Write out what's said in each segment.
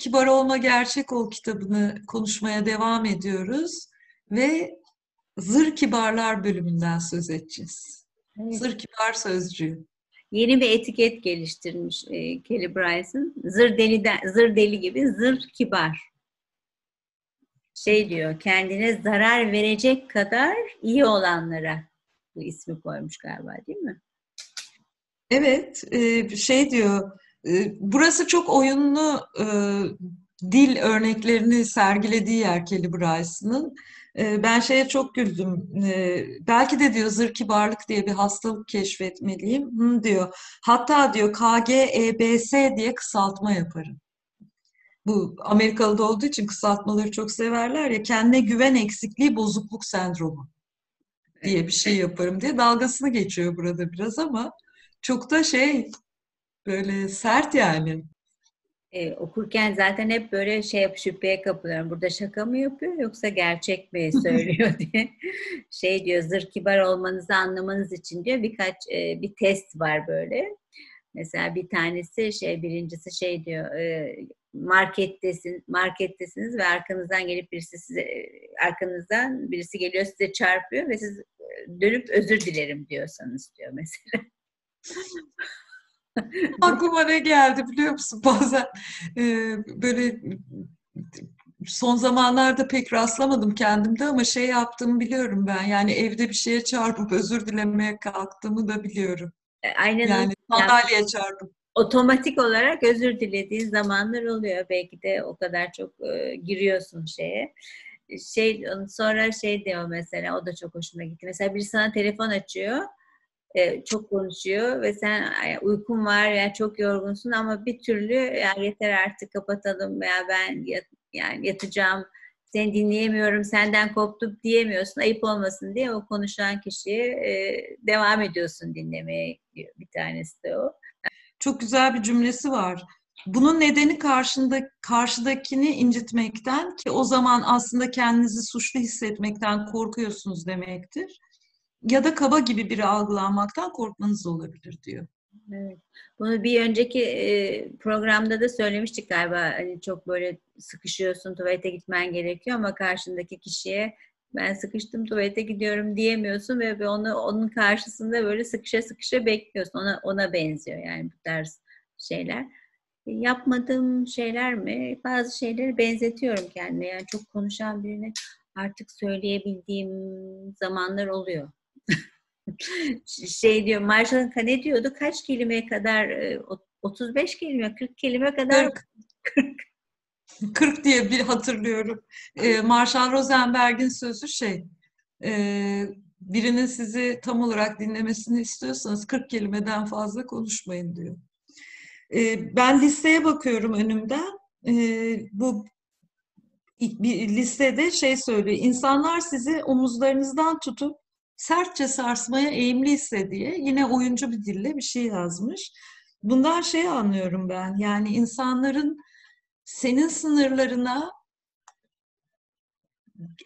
Kibar Olma Gerçek Ol kitabını konuşmaya devam ediyoruz ve Zır Kibarlar bölümünden söz edeceğiz. Evet. Zır Kibar Sözcüğü. Yeni bir etiket geliştirmiş e, Kelly Bryson. Zır deli, de, zır deli gibi zır kibar. Şey diyor, kendine zarar verecek kadar iyi olanlara bu ismi koymuş galiba değil mi? Evet, e, şey diyor, burası çok oyunlu e, dil örneklerini sergilediği yer Kelly Bryson'ın. Ben şeye çok güldüm. Belki de diyor zır kibarlık diye bir hastalık keşfetmeliyim. Hı, diyor. Hatta diyor KGEBS diye kısaltma yaparım. Bu Amerikalı'da olduğu için kısaltmaları çok severler ya. Kendine güven eksikliği bozukluk sendromu diye bir şey yaparım diye dalgasını geçiyor burada biraz ama çok da şey böyle sert yani. Ee, okurken zaten hep böyle şey şüpheye kapılıyorum. Burada şaka mı yapıyor yoksa gerçek mi söylüyor diye. Şey diyor zır kibar olmanızı anlamanız için diyor birkaç e, bir test var böyle. Mesela bir tanesi şey birincisi şey diyor e, markettesin markettesiniz ve arkanızdan gelip birisi size arkanızdan birisi geliyor size çarpıyor ve siz dönüp özür dilerim diyorsanız diyor mesela. Aklıma ne geldi biliyor musun? Bazen e, böyle son zamanlarda pek rastlamadım kendimde ama şey yaptığımı biliyorum ben. Yani evde bir şeye çarpıp özür dilemeye kalktığımı da biliyorum. E, aynen yani sandalyeye çarpıp. Otomatik olarak özür dilediğin zamanlar oluyor. Belki de o kadar çok e, giriyorsun şeye. Şey sonra şey diyor mesela o da çok hoşuma gitti. Mesela biri sana telefon açıyor e, çok konuşuyor ve sen yani uykun var yani çok yorgunsun ama bir türlü yani yeter artık kapatalım veya ben yat, yani yatacağım seni dinleyemiyorum senden koptum diyemiyorsun ayıp olmasın diye o konuşan kişiye e, devam ediyorsun dinlemeye diyor bir tanesi de o. Çok güzel bir cümlesi var. Bunun nedeni karşında, karşıdakini incitmekten ki o zaman aslında kendinizi suçlu hissetmekten korkuyorsunuz demektir ya da kaba gibi biri algılanmaktan korkmanız olabilir diyor. Evet. Bunu bir önceki e, programda da söylemiştik galiba. Hani çok böyle sıkışıyorsun, tuvalete gitmen gerekiyor ama karşındaki kişiye ben sıkıştım tuvalete gidiyorum diyemiyorsun ve onu onun karşısında böyle sıkışa sıkışa bekliyorsun. Ona ona benziyor yani bu tarz şeyler. Yapmadığım şeyler mi? Bazı şeyleri benzetiyorum kendime. Yani çok konuşan birine artık söyleyebildiğim zamanlar oluyor şey diyor Marshall ne diyordu kaç kelime kadar 35 kelime 40 kelime kadar 40, 40 diye bir hatırlıyorum. Ee, Marshall Rosenberg'in sözü şey e, birinin sizi tam olarak dinlemesini istiyorsanız 40 kelimeden fazla konuşmayın diyor. Ee, ben listeye bakıyorum önümden. Ee, bu bir listede şey söylüyor. İnsanlar sizi omuzlarınızdan tutup sertçe sarsmaya eğimliyse diye yine oyuncu bir dille bir şey yazmış. Bundan şey anlıyorum ben. Yani insanların senin sınırlarına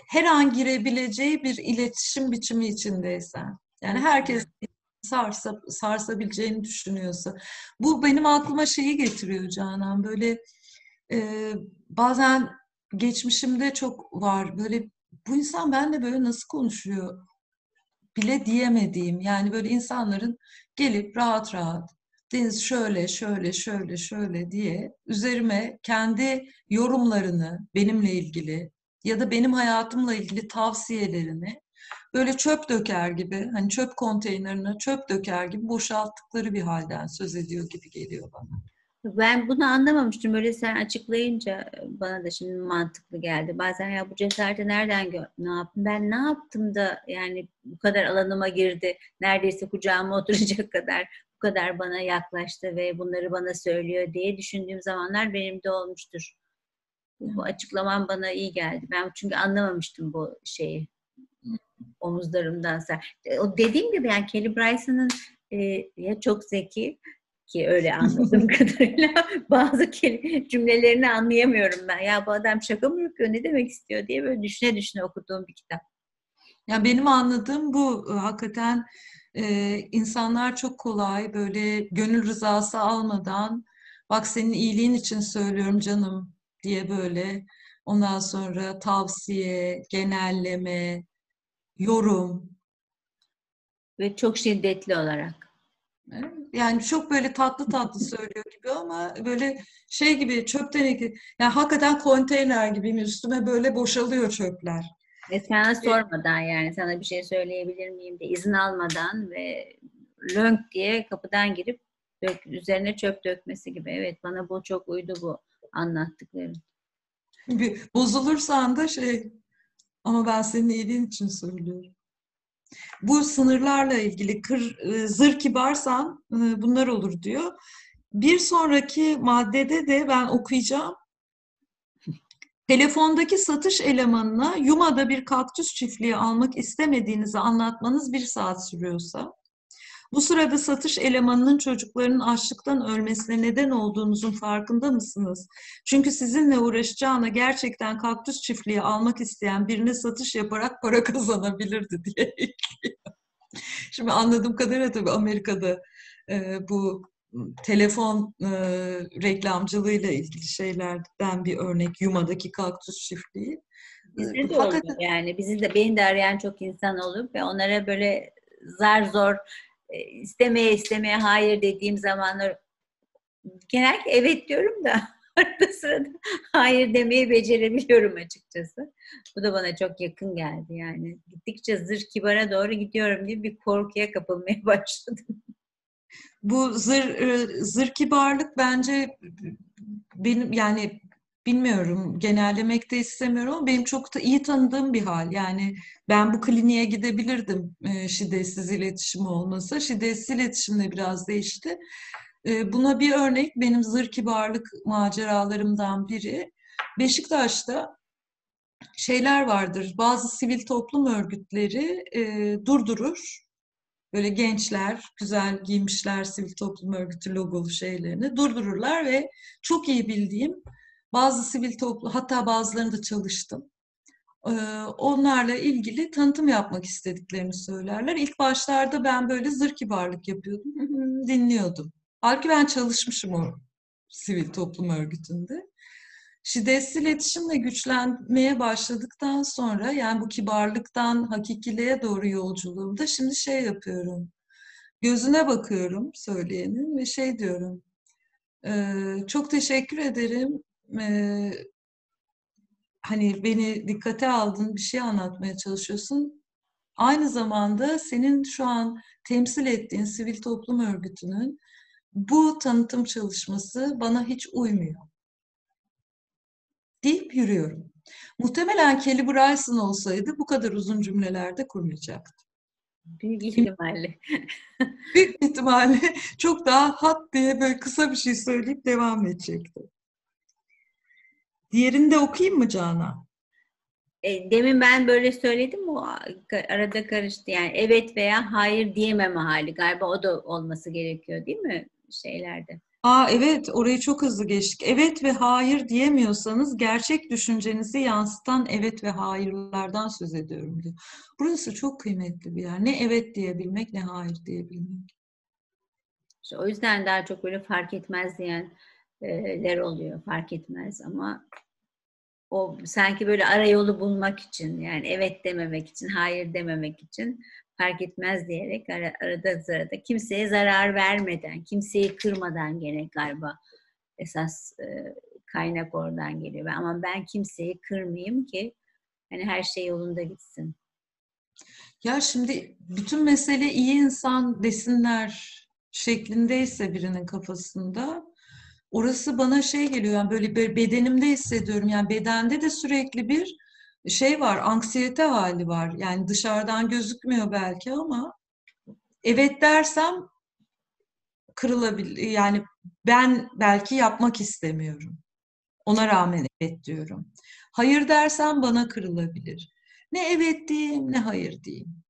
her an girebileceği bir iletişim biçimi içindeysen. Yani herkes sarsa, sarsabileceğini düşünüyorsa. Bu benim aklıma şeyi getiriyor Canan. Böyle e, bazen geçmişimde çok var. Böyle bu insan benimle böyle nasıl konuşuyor bile diyemediğim yani böyle insanların gelip rahat rahat Deniz şöyle şöyle şöyle şöyle diye üzerime kendi yorumlarını benimle ilgili ya da benim hayatımla ilgili tavsiyelerini böyle çöp döker gibi hani çöp konteynerine çöp döker gibi boşalttıkları bir halden söz ediyor gibi geliyor bana. Ben bunu anlamamıştım. Böyle sen açıklayınca e, bana da şimdi mantıklı geldi. Bazen ya bu cesareti nereden gör ne yaptım? Ben ne yaptım da yani bu kadar alanıma girdi. Neredeyse kucağıma oturacak kadar bu kadar bana yaklaştı ve bunları bana söylüyor diye düşündüğüm zamanlar benim de olmuştur. Bu açıklaman bana iyi geldi. Ben çünkü anlamamıştım bu şeyi omuzlarımdan. E, o dediğim gibi yani Kelly Bryson'ın e, ya çok zeki ki öyle anladığım kadarıyla bazı cümlelerini anlayamıyorum ben. Ya bu adam şaka mı yapıyor ne demek istiyor diye böyle düşüne düşüne okuduğum bir kitap. Ya benim anladığım bu hakikaten e, insanlar çok kolay böyle gönül rızası almadan bak senin iyiliğin için söylüyorum canım diye böyle ondan sonra tavsiye, genelleme, yorum. Ve çok şiddetli olarak. Yani çok böyle tatlı tatlı söylüyor gibi ama böyle şey gibi çöp teneke, yani hakikaten konteyner gibi üstüme böyle boşalıyor çöpler. Ve sana sormadan yani sana bir şey söyleyebilir miyim de izin almadan ve lönk diye kapıdan girip dök, üzerine çöp dökmesi gibi. Evet bana bu çok uydu bu anlattıkların. Bozulursan da şey ama ben senin iyiliğin için söylüyorum. Bu sınırlarla ilgili kır, e, zır kibarsan e, bunlar olur diyor. Bir sonraki maddede de ben okuyacağım. Telefondaki satış elemanına Yuma'da bir kaktüs çiftliği almak istemediğinizi anlatmanız bir saat sürüyorsa, bu sırada satış elemanının çocuklarının açlıktan ölmesine neden olduğunuzun farkında mısınız? Çünkü sizinle uğraşacağına gerçekten kaktüs çiftliği almak isteyen birine satış yaparak para kazanabilirdi diye Şimdi anladığım kadarıyla tabii Amerika'da e, bu telefon e, reklamcılığıyla ilgili şeylerden bir örnek Yuma'daki kaktüs çiftliği. Bizde de Hakikaten... oluyor yani. Bizi de beni de arayan çok insan olup ve onlara böyle zar zor e, istemeye istemeye hayır dediğim zamanlar genellikle evet diyorum da arada sırada hayır demeyi becerebiliyorum açıkçası. Bu da bana çok yakın geldi yani. Gittikçe zır kibara doğru gidiyorum diye bir korkuya kapılmaya başladım. Bu zır, e, zır kibarlık bence benim yani bilmiyorum genellemek de istemiyorum ama benim çok da iyi tanıdığım bir hal. Yani ben bu kliniğe gidebilirdim e, şiddetsiz iletişim olmasa. Şiddetsiz iletişimle biraz değişti. E, buna bir örnek benim zır kibarlık maceralarımdan biri. Beşiktaş'ta şeyler vardır. Bazı sivil toplum örgütleri e, durdurur. Böyle gençler, güzel giymişler sivil toplum örgütü logolu şeylerini durdururlar ve çok iyi bildiğim bazı sivil toplum, hatta bazılarında çalıştım. Ee, onlarla ilgili tanıtım yapmak istediklerini söylerler. İlk başlarda ben böyle zır kibarlık yapıyordum, dinliyordum. Halbuki ben çalışmışım o sivil toplum örgütünde. Şiddetsiz iletişimle güçlenmeye başladıktan sonra yani bu kibarlıktan hakikiliğe doğru yolculuğumda şimdi şey yapıyorum. Gözüne bakıyorum söyleyenin ve şey diyorum. çok teşekkür ederim e, hani beni dikkate aldın, bir şey anlatmaya çalışıyorsun. Aynı zamanda senin şu an temsil ettiğin sivil toplum örgütünün bu tanıtım çalışması bana hiç uymuyor. Deyip yürüyorum. Muhtemelen Kelly Bryson olsaydı bu kadar uzun cümlelerde kurmayacaktı. Büyük ihtimalle. Büyük ihtimalle çok daha hat diye böyle kısa bir şey söyleyip devam edecekti. Diğerini de okuyayım mı Canan? E, demin ben böyle söyledim o arada karıştı yani evet veya hayır diyememe hali galiba o da olması gerekiyor değil mi şeylerde? Aa evet orayı çok hızlı geçtik. Evet ve hayır diyemiyorsanız gerçek düşüncenizi yansıtan evet ve hayırlardan söz ediyorum diyor. Burası çok kıymetli bir yer. Ne evet diyebilmek ne hayır diyebilmek. İşte o yüzden daha çok böyle fark etmez diyenler oluyor. Fark etmez ama o sanki böyle ara yolu bulmak için yani evet dememek için, hayır dememek için fark etmez diyerek ara, arada sırada kimseye zarar vermeden, kimseyi kırmadan gene galiba esas e, kaynak oradan geliyor. Ama ben kimseyi kırmayayım ki hani her şey yolunda gitsin. Ya şimdi bütün mesele iyi insan desinler şeklindeyse birinin kafasında orası bana şey geliyor yani böyle bedenimde hissediyorum. Yani bedende de sürekli bir şey var anksiyete hali var. Yani dışarıdan gözükmüyor belki ama evet dersem kırılabilir yani ben belki yapmak istemiyorum. Ona rağmen evet diyorum. Hayır dersem bana kırılabilir. Ne evet diyeyim ne hayır diyeyim.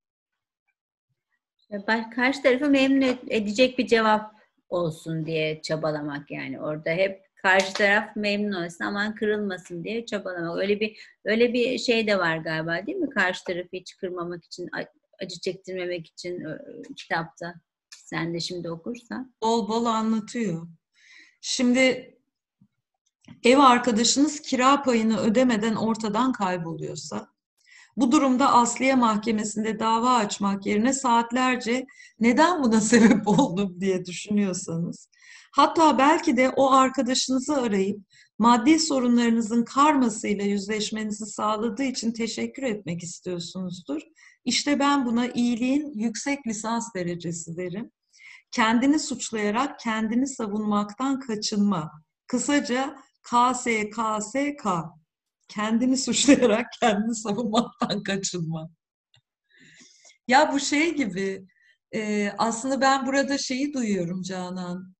Karşı tarafı memnun edecek bir cevap olsun diye çabalamak yani orada hep karşı taraf memnun olsun aman kırılmasın diye çabalamak. Öyle bir öyle bir şey de var galiba değil mi? Karşı tarafı hiç kırmamak için, acı çektirmemek için kitapta. Sen de şimdi okursan. Bol bol anlatıyor. Şimdi ev arkadaşınız kira payını ödemeden ortadan kayboluyorsa, bu durumda Asliye Mahkemesi'nde dava açmak yerine saatlerce neden buna sebep oldum diye düşünüyorsanız, hatta belki de o arkadaşınızı arayıp maddi sorunlarınızın karmasıyla yüzleşmenizi sağladığı için teşekkür etmek istiyorsunuzdur. İşte ben buna iyiliğin yüksek lisans derecesi derim. Kendini suçlayarak kendini savunmaktan kaçınma. Kısaca KSKSK. Kendini suçlayarak kendini savunmaktan kaçınma. Ya bu şey gibi e, aslında ben burada şeyi duyuyorum Canan.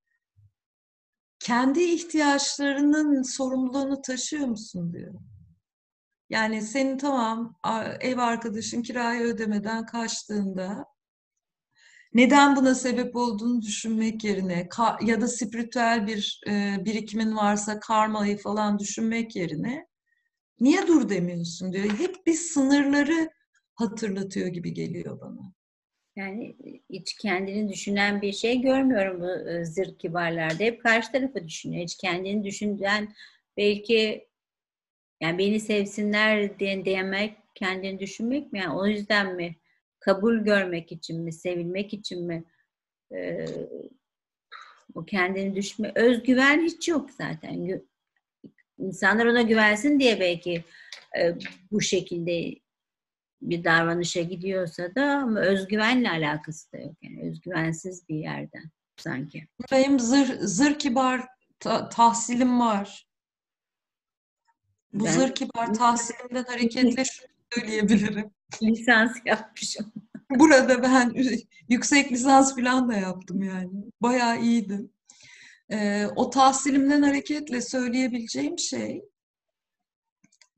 Kendi ihtiyaçlarının sorumluluğunu taşıyor musun diyor. Yani senin tamam ev arkadaşın kirayı ödemeden kaçtığında neden buna sebep olduğunu düşünmek yerine ya da spiritüel bir e, birikimin varsa karmayı falan düşünmek yerine niye dur demiyorsun diyor. Hep bir sınırları hatırlatıyor gibi geliyor bana. Yani hiç kendini düşünen bir şey görmüyorum bu e, zır kibarlarda. Hep karşı tarafı düşünüyor. Hiç kendini düşünen belki yani beni sevsinler diye demek, kendini düşünmek mi? Yani o yüzden mi? Kabul görmek için mi? Sevilmek için mi? Ee, o kendini düşme, özgüven hiç yok zaten. İnsanlar ona güvensin diye belki e, bu şekilde bir davranışa gidiyorsa da ama özgüvenle alakası da yok. Yani özgüvensiz bir yerden sanki. Benim zır, zır kibar ta, tahsilim var. Bu ben, zır kibar tahsilimden hareketle şunu söyleyebilirim. Lisans yapmışım. Burada ben yüksek lisans falan da yaptım yani. Bayağı iyiydim. Ee, o tahsilimden hareketle söyleyebileceğim şey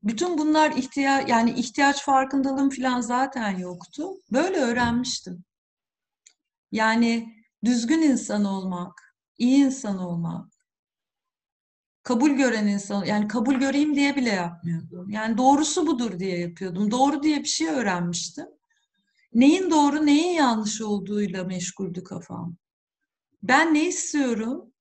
bütün bunlar ihtiyaç yani ihtiyaç farkındalığım falan zaten yoktu. Böyle öğrenmiştim. Yani düzgün insan olmak, iyi insan olmak, kabul gören insan, yani kabul göreyim diye bile yapmıyordum. Yani doğrusu budur diye yapıyordum. Doğru diye bir şey öğrenmiştim. Neyin doğru, neyin yanlış olduğuyla meşguldü kafam. Ben ne istiyorum?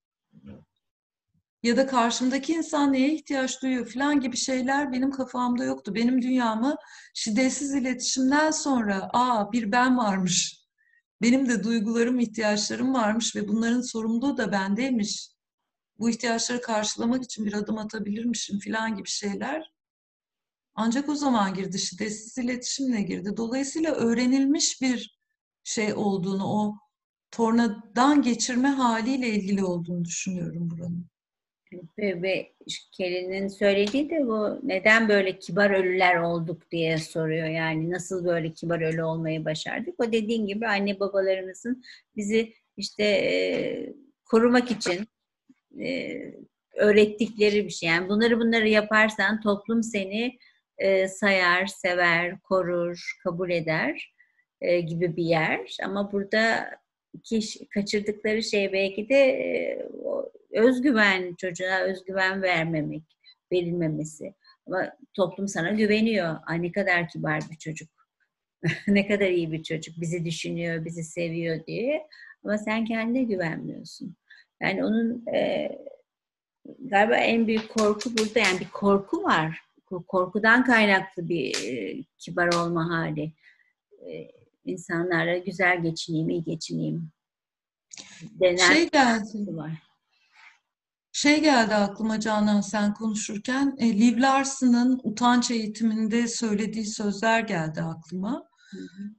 Ya da karşımdaki insan neye ihtiyaç duyuyor falan gibi şeyler benim kafamda yoktu. Benim dünyamı şiddetsiz iletişimden sonra aa bir ben varmış. Benim de duygularım, ihtiyaçlarım varmış ve bunların sorumluluğu da bendeymiş bu ihtiyaçları karşılamak için bir adım atabilirmişim falan gibi şeyler ancak o zaman girdi. Şiddetsiz iletişimle girdi. Dolayısıyla öğrenilmiş bir şey olduğunu, o tornadan geçirme haliyle ilgili olduğunu düşünüyorum buranın. Ve, ve Kelly'nin söylediği de bu neden böyle kibar ölüler olduk diye soruyor. Yani nasıl böyle kibar ölü olmayı başardık? O dediğin gibi anne babalarımızın bizi işte e, korumak için e, öğrettikleri bir şey. Yani bunları bunları yaparsan toplum seni e, sayar, sever, korur, kabul eder e, gibi bir yer. Ama burada ki kaçırdıkları şey belki de özgüven, çocuğa özgüven vermemek, verilmemesi. Ama toplum sana güveniyor. Ay ne kadar kibar bir çocuk. ne kadar iyi bir çocuk. Bizi düşünüyor, bizi seviyor diye. Ama sen kendine güvenmiyorsun. Yani onun e, galiba en büyük korku burada yani bir korku var. Korkudan kaynaklı bir e, kibar olma hali. E, insanlarla güzel geçineyim, iyi geçineyim. Denen şey geldi. Var. Şey geldi aklıma Canan sen konuşurken. E, Liv Larson'ın utanç eğitiminde söylediği sözler geldi aklıma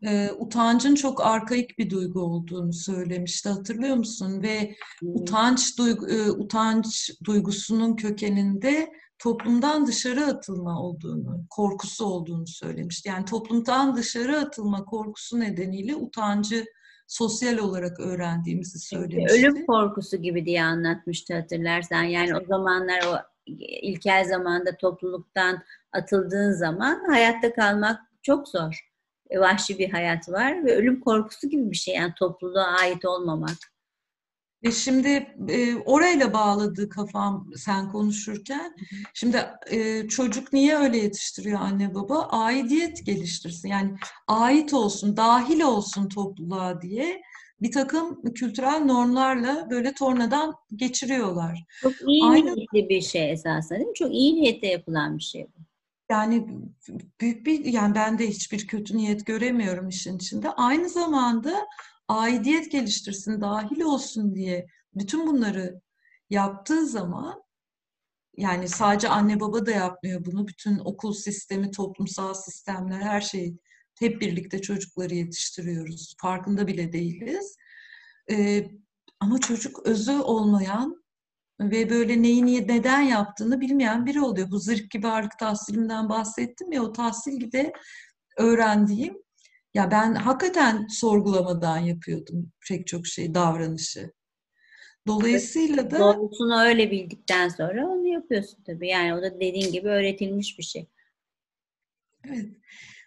e, utancın çok arkaik bir duygu olduğunu söylemişti hatırlıyor musun ve utanç duygu, e, utanç duygusunun kökeninde toplumdan dışarı atılma olduğunu, korkusu olduğunu söylemişti. Yani toplumdan dışarı atılma korkusu nedeniyle utancı sosyal olarak öğrendiğimizi söylemişti. Ölüm korkusu gibi diye anlatmıştı hatırlarsan. Yani o zamanlar o ilkel zamanda topluluktan atıldığın zaman hayatta kalmak çok zor vahşi bir hayat var ve ölüm korkusu gibi bir şey yani topluluğa ait olmamak. E şimdi e, orayla bağladı kafam sen konuşurken. Şimdi e, çocuk niye öyle yetiştiriyor anne baba? Aidiyet geliştirsin. Yani ait olsun, dahil olsun topluluğa diye bir takım kültürel normlarla böyle tornadan geçiriyorlar. Çok iyi Aynı, niyetli bir şey esasında değil mi? Çok iyi niyetle yapılan bir şey bu. Yani büyük bir yani ben de hiçbir kötü niyet göremiyorum işin içinde. Aynı zamanda aidiyet geliştirsin, dahil olsun diye bütün bunları yaptığı zaman yani sadece anne baba da yapmıyor bunu. Bütün okul sistemi, toplumsal sistemler, her şey hep birlikte çocukları yetiştiriyoruz. Farkında bile değiliz. Ee, ama çocuk özü olmayan ve böyle neyi niye neden yaptığını bilmeyen biri oluyor. Bu zırh kibarlık tahsilimden bahsettim ya o tahsil gibi öğrendiğim ya ben hakikaten sorgulamadan yapıyordum pek çok şey davranışı. Dolayısıyla da doğrusunu öyle bildikten sonra onu yapıyorsun tabii. Yani o da dediğin gibi öğretilmiş bir şey. Evet.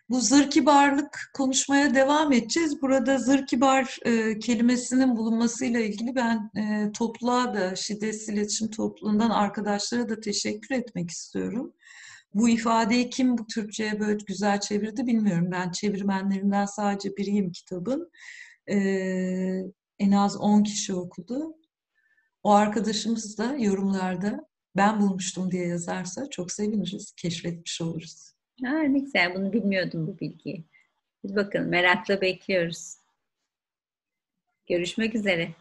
Bu zır kibarlık konuşmaya devam edeceğiz. Burada zır kibar e, kelimesinin bulunmasıyla ilgili ben e, topluluğa da şiddetsiz iletişim topluluğundan arkadaşlara da teşekkür etmek istiyorum. Bu ifadeyi kim bu Türkçe'ye böyle güzel çevirdi bilmiyorum. Ben çevirmenlerinden sadece biriyim kitabın. E, en az 10 kişi okudu. O arkadaşımız da yorumlarda ben bulmuştum diye yazarsa çok seviniriz, keşfetmiş oluruz. Ha, ne güzel, bunu bilmiyordum bu bilgiyi. Biz bakalım, merakla bekliyoruz. Görüşmek üzere.